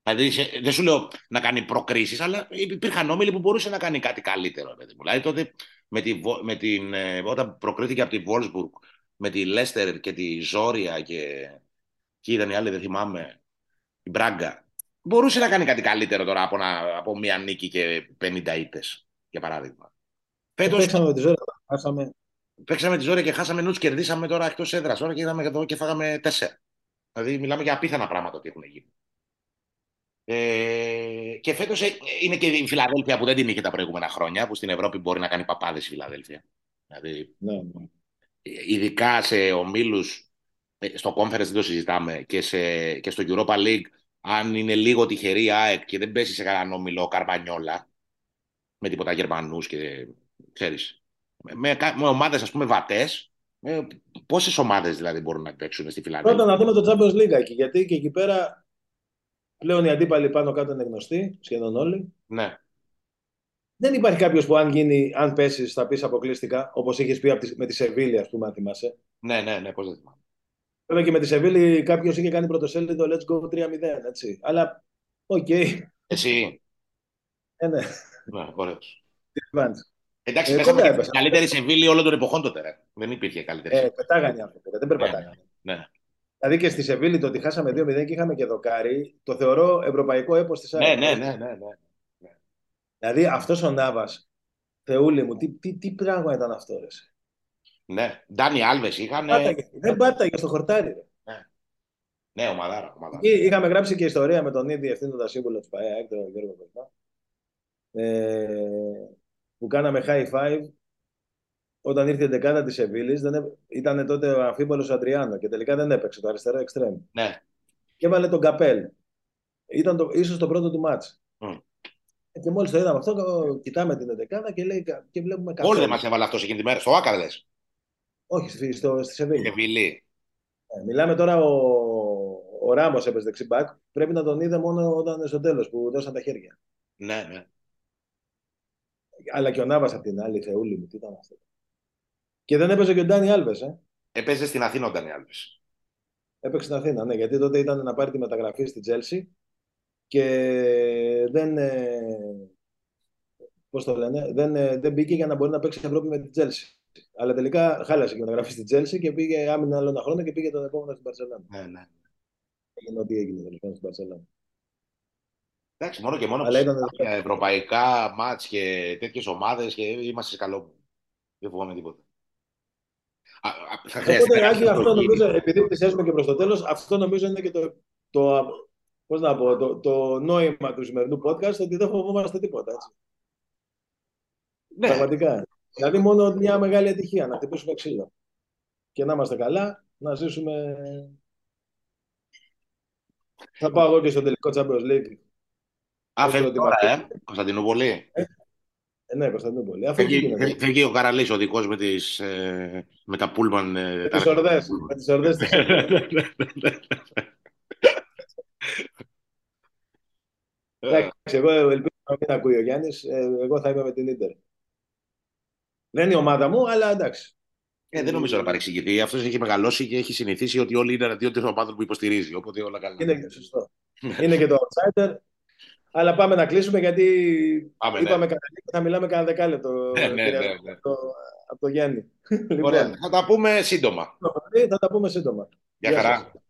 Δηλαδή, σε- δεν σου λέω να κάνει προκρίσεις, αλλά υπήρχαν όμιλοι που μπορούσε να κάνει κάτι καλύτερο. Παιδί μου. Δηλαδή, τότε με τη, Βο- με την, ε, όταν προκρίθηκε από τη Βόλσμπουργκ με τη Λέστερ και τη Ζόρια και, και ήταν οι άλλοι, δεν θυμάμαι, η Μπράγκα. Μπορούσε να κάνει κάτι καλύτερο τώρα από, να, από μία νίκη και 50 ήττες, για παράδειγμα. Φέτο Παίξαμε με τη ζωή. Χάσαμε. παίξαμε τη Ζόρια και χάσαμε νους, κερδίσαμε τώρα εκτός έδρας. Τώρα και είδαμε εδώ και φάγαμε τέσσερα. Δηλαδή, μιλάμε για απίθανα πράγματα ότι έχουν γίνει. Ε, και φέτος είναι και η Φιλαδέλφια που δεν την είχε τα προηγούμενα χρόνια, που στην Ευρώπη μπορεί να κάνει παπάδες η Φιλαδέλφια. Δηλαδή, Ναι, ναι. ειδικά σε ομίλους, στο conference δεν το συζητάμε, και, σε, και στο Europa League, αν είναι λίγο τυχερή η ΑΕΚ και δεν πέσει σε κανέναν όμιλο Καρμπανιόλα, με τίποτα Γερμανούς και ξέρεις. Με, με, με ομάδες, ας πούμε, βατές. Πόσες ομάδες δηλαδή μπορούν να παίξουν στη Φιλανδία; Πρώτα να δούμε το Champions League εκεί. Γιατί και εκεί πέρα πλέον οι αντίπαλοι πάνω κάτω είναι γνωστοί, σχεδόν όλοι. Ναι. Δεν υπάρχει κάποιος που αν, γίνει, αν πέσεις θα πεις αποκλειστικά, όπως είχες πει απ' τη- με τη Σεβίλη, ας πούμε, αν θυμάσαι. Ναι, ναι, ναι, πώς δεν θυμάμαι. Βέβαια και με τη Σεβίλη κάποιος είχε κάνει πρωτοσέλιδο Let's go 3-0, έτσι. Αλλά, οκ, Εσύ. ε, ναι, Ναι, ωραίος. advance. Εντάξει, Ε, πέσαμε κοντά και έπεσα. την καλύτερη Σεβίλη όλων των εποχών τότε. Ρε. Δεν υπήρχε καλύτερη. Ε, Σεβίλη. πετάγανε οι άνθρωποι, δεν περπατάγανε. ναι. Δηλαδή και στη Σεβίλη το ότι χάσαμε 2-0 και είχαμε και δοκάρι, το θεωρώ ευρωπαϊκό έπος της Ναι, ΑΕΚ. ναι, ναι, ναι, ναι. Δηλαδή αυτός ο Νάβας, Θεούλη μου, τι, τι, τι πράγμα ήταν αυτό ρε. Ναι. Ντάνι Άλβες είχαν. Πάταγε, δεν πάταγε στο χορτάρι. Ρε. Ναι, ομαδάρα. ομαδάρα. Εκεί είχαμε γράψει και ιστορία με τον ίδιο διευθύνοντα σύμβουλο της ΠαΕ, τον Γιώργο Κοσμά, ε, που κάναμε high five όταν ήρθε η δεκάδα της Σεβίλης, δεν έ- ήταν τότε ο αμφίβολος Αντριάνο και τελικά δεν έπαιξε το αριστερό εξτρέμ. Ναι. Και έβαλε τον Καπέλ. Ήταν το, ίσως το πρώτο του μάτς. Μμ. Και μόλις το είδαμε αυτό, κοιτάμε την δεκάδα και, λέει, και βλέπουμε Όλοι δεν Καπέλ. μας έβαλε αυτός εκείνη τη μέρα. Στο Άκα λες. Όχι, στη, στο, στη Σεβίλη. Σεβίλη. Ε, μιλάμε τώρα ο, ο Ράμος έπαιζε δεξιμπάκ. Πρέπει να τον είδε μόνο όταν στο τέλος που δώσαν τα χέρια. Ναι, ναι. Αλλά και ο Νάβα απ' την άλλη, Θεούλη μου, τι ήταν αυτό. Και δεν έπαιζε και ο Ντάνι Άλβες. Ε. Έπαιζε στην Αθήνα ο Ντάνι Άλβες. Έπαιξε στην Αθήνα, ναι, γιατί τότε ήταν να πάρει τη μεταγραφή στη Τζέλσι και δεν. Ε, πώς το λένε, δεν, ε, δεν μπήκε για να μπορεί να παίξει στην Ευρώπη με τη Τσέλσι. Αλλά τελικά χάλασε και μεταγραφή στη Τσέλσι και πήγε άμυνα άλλο ένα χρόνο και πήγε τον επόμενο στην Παρσελόνα. Ναι, ναι. Έγινε ό,τι έγινε τέλος πάντων στην Μπαρσελόνα. Εντάξει, μόνο και μόνο Αλλά που ήταν- για ευρωπαϊκά ματς και τέτοιες ομάδες και είμαστε σε καλό. Δεν φοβάμαι τίποτα. Α, α, θα χρειαστεί Οπότε, να Άκη, κάνεις αυτό πρόκριση. νομίζω, επειδή πλησιάζουμε και προς το τέλος, αυτό νομίζω είναι και το, το, πώς να πω, το, το νόημα του σημερινού podcast, ότι δεν φοβόμαστε τίποτα. Έτσι. Ναι, Πραγματικά. Δηλαδή, μόνο μια μεγάλη ατυχία να χτυπήσουμε ξύλο. Και να είμαστε καλά, να ζήσουμε. Θα πάω εγώ και στο τελικό Champions League. Α, όχι φεύγει ότι τώρα, είμαστε- ε. Κωνσταντινούπολη. Ε, ναι, Κωνσταντινούπολη. Αυτό τι Φεύγει, γίνεται. φεύγει- φεύγει ο Καραλής, ο δικός με, τις, ε, με τα πούλμαν. Ε, Με τα- τις ορδές. Με τις ορδές της. Ε, Εντάξει, εγώ ελπίζω να μην ακούει ο Γιάννης. Εγώ θα είμαι με την Ιντερ. Δεν είναι η ομάδα μου, αλλά εντάξει. Ε, δεν νομίζω να παρεξηγηθεί. Αυτός έχει μεγαλώσει και έχει συνηθίσει ότι όλοι είναι εναντίον των ομάδων που υποστηρίζει. Οπότε όλα καλά. Είναι και σωστό. είναι και το outsider. Αλλά πάμε να κλείσουμε γιατί Πάμε, ναι. είπαμε κατά λίγο, θα μιλάμε κανένα δεκάλεπτο Ναι, ναι, κύριε, ναι, ναι. Από, το, από το Γιάννη. Ωραία. λοιπόν, Θα τα πούμε σύντομα. θα τα πούμε σύντομα. Γεια Γεια χαρά. σας.